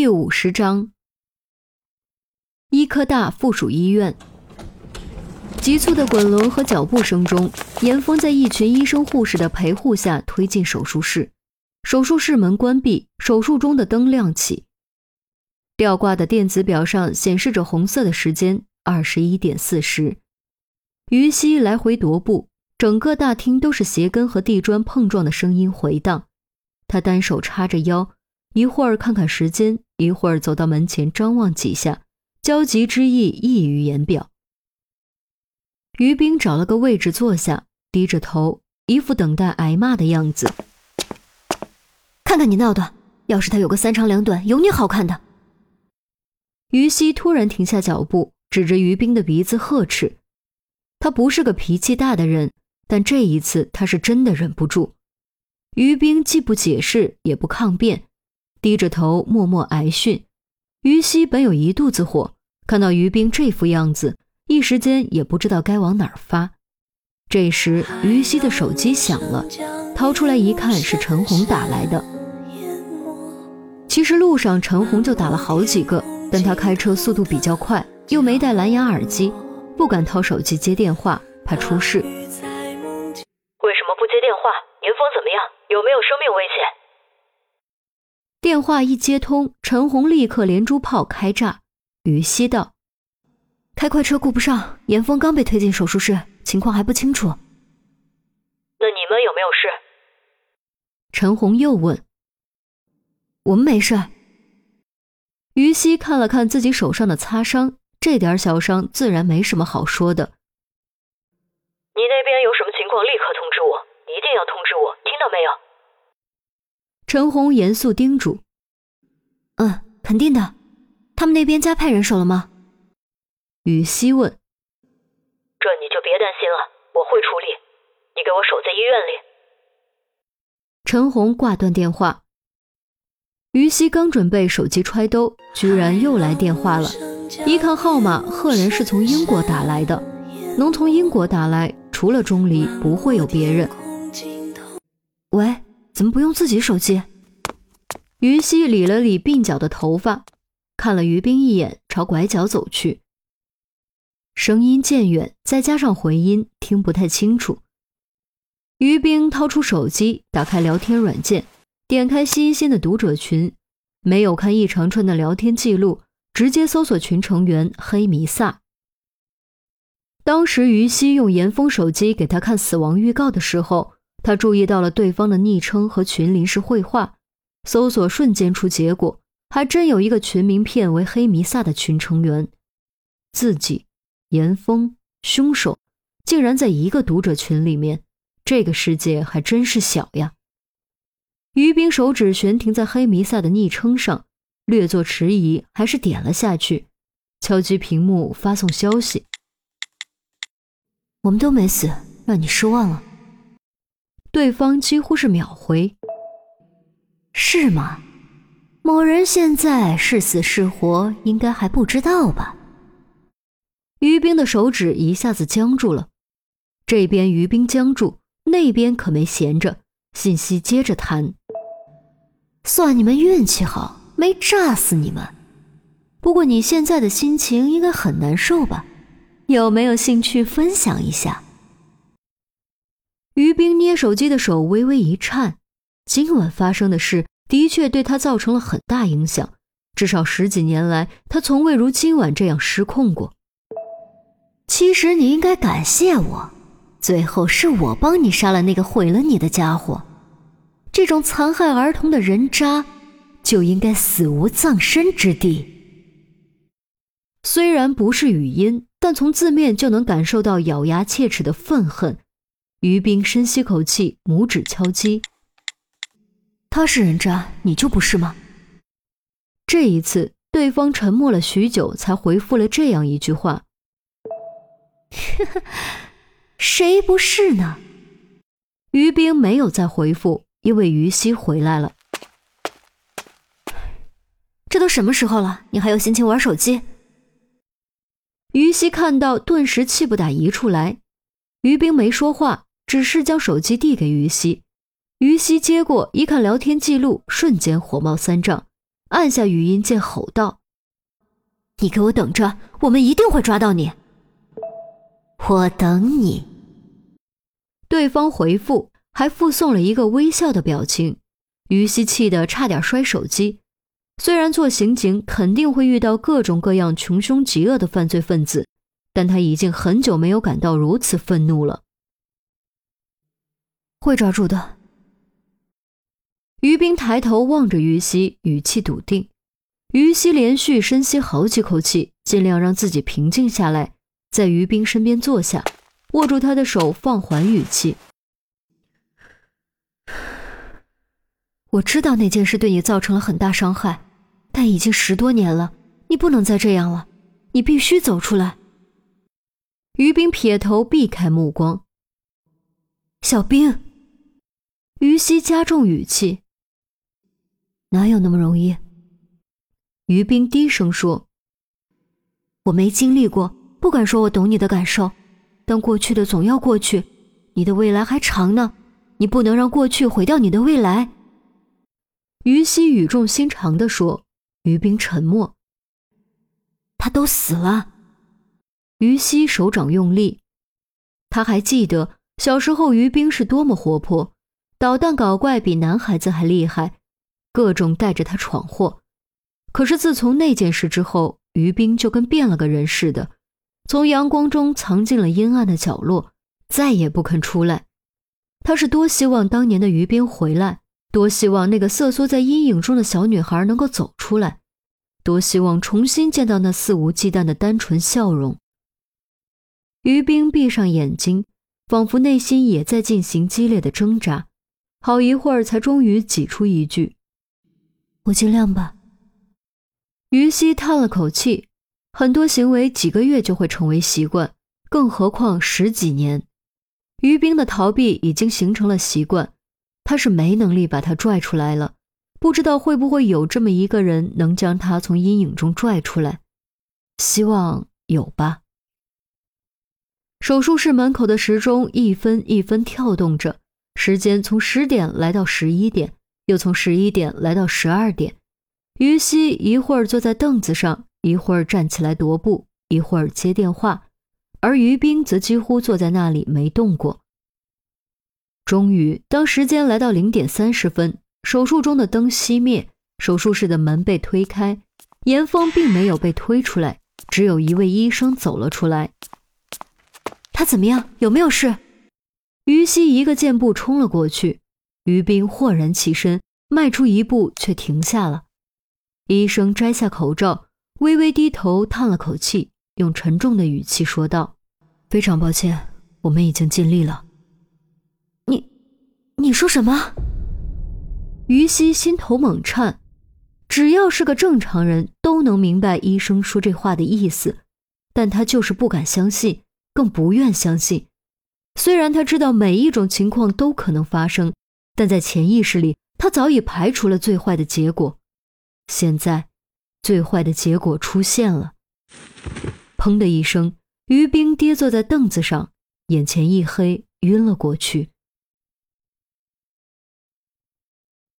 第五十章，医科大附属医院。急促的滚轮和脚步声中，严峰在一群医生护士的陪护下推进手术室。手术室门关闭，手术中的灯亮起。吊挂的电子表上显示着红色的时间：二十一点四十。于西来回踱步，整个大厅都是鞋跟和地砖碰撞的声音回荡。他单手叉着腰。一会儿看看时间，一会儿走到门前张望几下，焦急之意溢于言表。于冰找了个位置坐下，低着头，一副等待挨骂的样子。看看你闹的，要是他有个三长两短，有你好看的。于西突然停下脚步，指着于冰的鼻子呵斥。他不是个脾气大的人，但这一次他是真的忍不住。于冰既不解释，也不抗辩。低着头默默挨训，于西本有一肚子火，看到于冰这副样子，一时间也不知道该往哪儿发。这时，于西的手机响了，掏出来一看，是陈红打来的。其实路上陈红就打了好几个，但他开车速度比较快，又没戴蓝牙耳机，不敢掏手机接电话，怕出事。为什么不接电话？严峰怎么样？有没有生命危险？电话一接通，陈红立刻连珠炮开炸。于西道：“开快车顾不上，严峰刚被推进手术室，情况还不清楚。那你们有没有事？”陈红又问。“我们没事。”于西看了看自己手上的擦伤，这点小伤自然没什么好说的。你那边有什么情况，立刻通知我，一定要通知我，听到没有？陈红严肃叮嘱：“嗯，肯定的。他们那边加派人手了吗？”于西问。“这你就别担心了，我会处理。你给我守在医院里。”陈红挂断电话。于西刚准备手机揣兜，居然又来电话了。一看号码，赫然是从英国打来的。能从英国打来，除了钟离，不会有别人。喂。怎么不用自己手机？于西理了理鬓角的头发，看了于冰一眼，朝拐角走去。声音渐远，再加上回音，听不太清楚。于冰掏出手机，打开聊天软件，点开新鲜的读者群，没有看一长串的聊天记录，直接搜索群成员黑弥撒。当时于西用严峰手机给他看死亡预告的时候。他注意到了对方的昵称和群临时绘画，搜索瞬间出结果，还真有一个群名片为黑弥撒的群成员，自己严峰凶手竟然在一个读者群里面，这个世界还真是小呀。于冰手指悬停在黑弥撒的昵称上，略作迟疑，还是点了下去，敲击屏幕发送消息：“我们都没死，让你失望了。”对方几乎是秒回，是吗？某人现在是死是活，应该还不知道吧？于冰的手指一下子僵住了，这边于冰僵住，那边可没闲着，信息接着弹。算你们运气好，没炸死你们。不过你现在的心情应该很难受吧？有没有兴趣分享一下？于冰捏手机的手微微一颤，今晚发生的事的确对他造成了很大影响，至少十几年来，他从未如今晚这样失控过。其实你应该感谢我，最后是我帮你杀了那个毁了你的家伙。这种残害儿童的人渣，就应该死无葬身之地。虽然不是语音，但从字面就能感受到咬牙切齿的愤恨。于冰深吸口气，拇指敲击。他是人渣，你就不是吗？这一次，对方沉默了许久，才回复了这样一句话：“ 谁不是呢？”于冰没有再回复，因为于西回来了。这都什么时候了，你还有心情玩手机？于西看到，顿时气不打一处来。于冰没说话。只是将手机递给于西，于西接过一看聊天记录，瞬间火冒三丈，按下语音键吼道：“你给我等着，我们一定会抓到你。”我等你。对方回复还附送了一个微笑的表情。于西气得差点摔手机。虽然做刑警肯定会遇到各种各样穷凶极恶的犯罪分子，但他已经很久没有感到如此愤怒了。会抓住的。于冰抬头望着于西，语气笃定。于西连续深吸好几口气，尽量让自己平静下来，在于冰身边坐下，握住他的手，放缓语气。我知道那件事对你造成了很大伤害，但已经十多年了，你不能再这样了，你必须走出来。于冰撇头避开目光。小兵，于西加重语气。哪有那么容易？于冰低声说：“我没经历过，不敢说我懂你的感受，但过去的总要过去，你的未来还长呢，你不能让过去毁掉你的未来。”于西语重心长地说：“于冰沉默。他都死了。”于西手掌用力。他还记得小时候于冰是多么活泼，捣蛋搞怪比男孩子还厉害，各种带着他闯祸。可是自从那件事之后，于冰就跟变了个人似的，从阳光中藏进了阴暗的角落，再也不肯出来。他是多希望当年的于冰回来。多希望那个瑟缩在阴影中的小女孩能够走出来，多希望重新见到那肆无忌惮的单纯笑容。于冰闭上眼睛，仿佛内心也在进行激烈的挣扎，好一会儿才终于挤出一句：“我尽量吧。”于西叹了口气，很多行为几个月就会成为习惯，更何况十几年。于冰的逃避已经形成了习惯。他是没能力把他拽出来了，不知道会不会有这么一个人能将他从阴影中拽出来，希望有吧。手术室门口的时钟一分一分跳动着，时间从十点来到十一点，又从十一点来到十二点。于西一会儿坐在凳子上，一会儿站起来踱步，一会儿接电话，而于冰则几乎坐在那里没动过。终于，当时间来到零点三十分，手术中的灯熄灭，手术室的门被推开，严峰并没有被推出来，只有一位医生走了出来。他怎么样？有没有事？于西一个箭步冲了过去，于斌豁然起身，迈出一步却停下了。医生摘下口罩，微微低头，叹了口气，用沉重的语气说道：“非常抱歉，我们已经尽力了。”你你说什么？于西心头猛颤，只要是个正常人都能明白医生说这话的意思，但他就是不敢相信，更不愿相信。虽然他知道每一种情况都可能发生，但在潜意识里，他早已排除了最坏的结果。现在，最坏的结果出现了。砰的一声，于冰跌坐在凳子上，眼前一黑，晕了过去。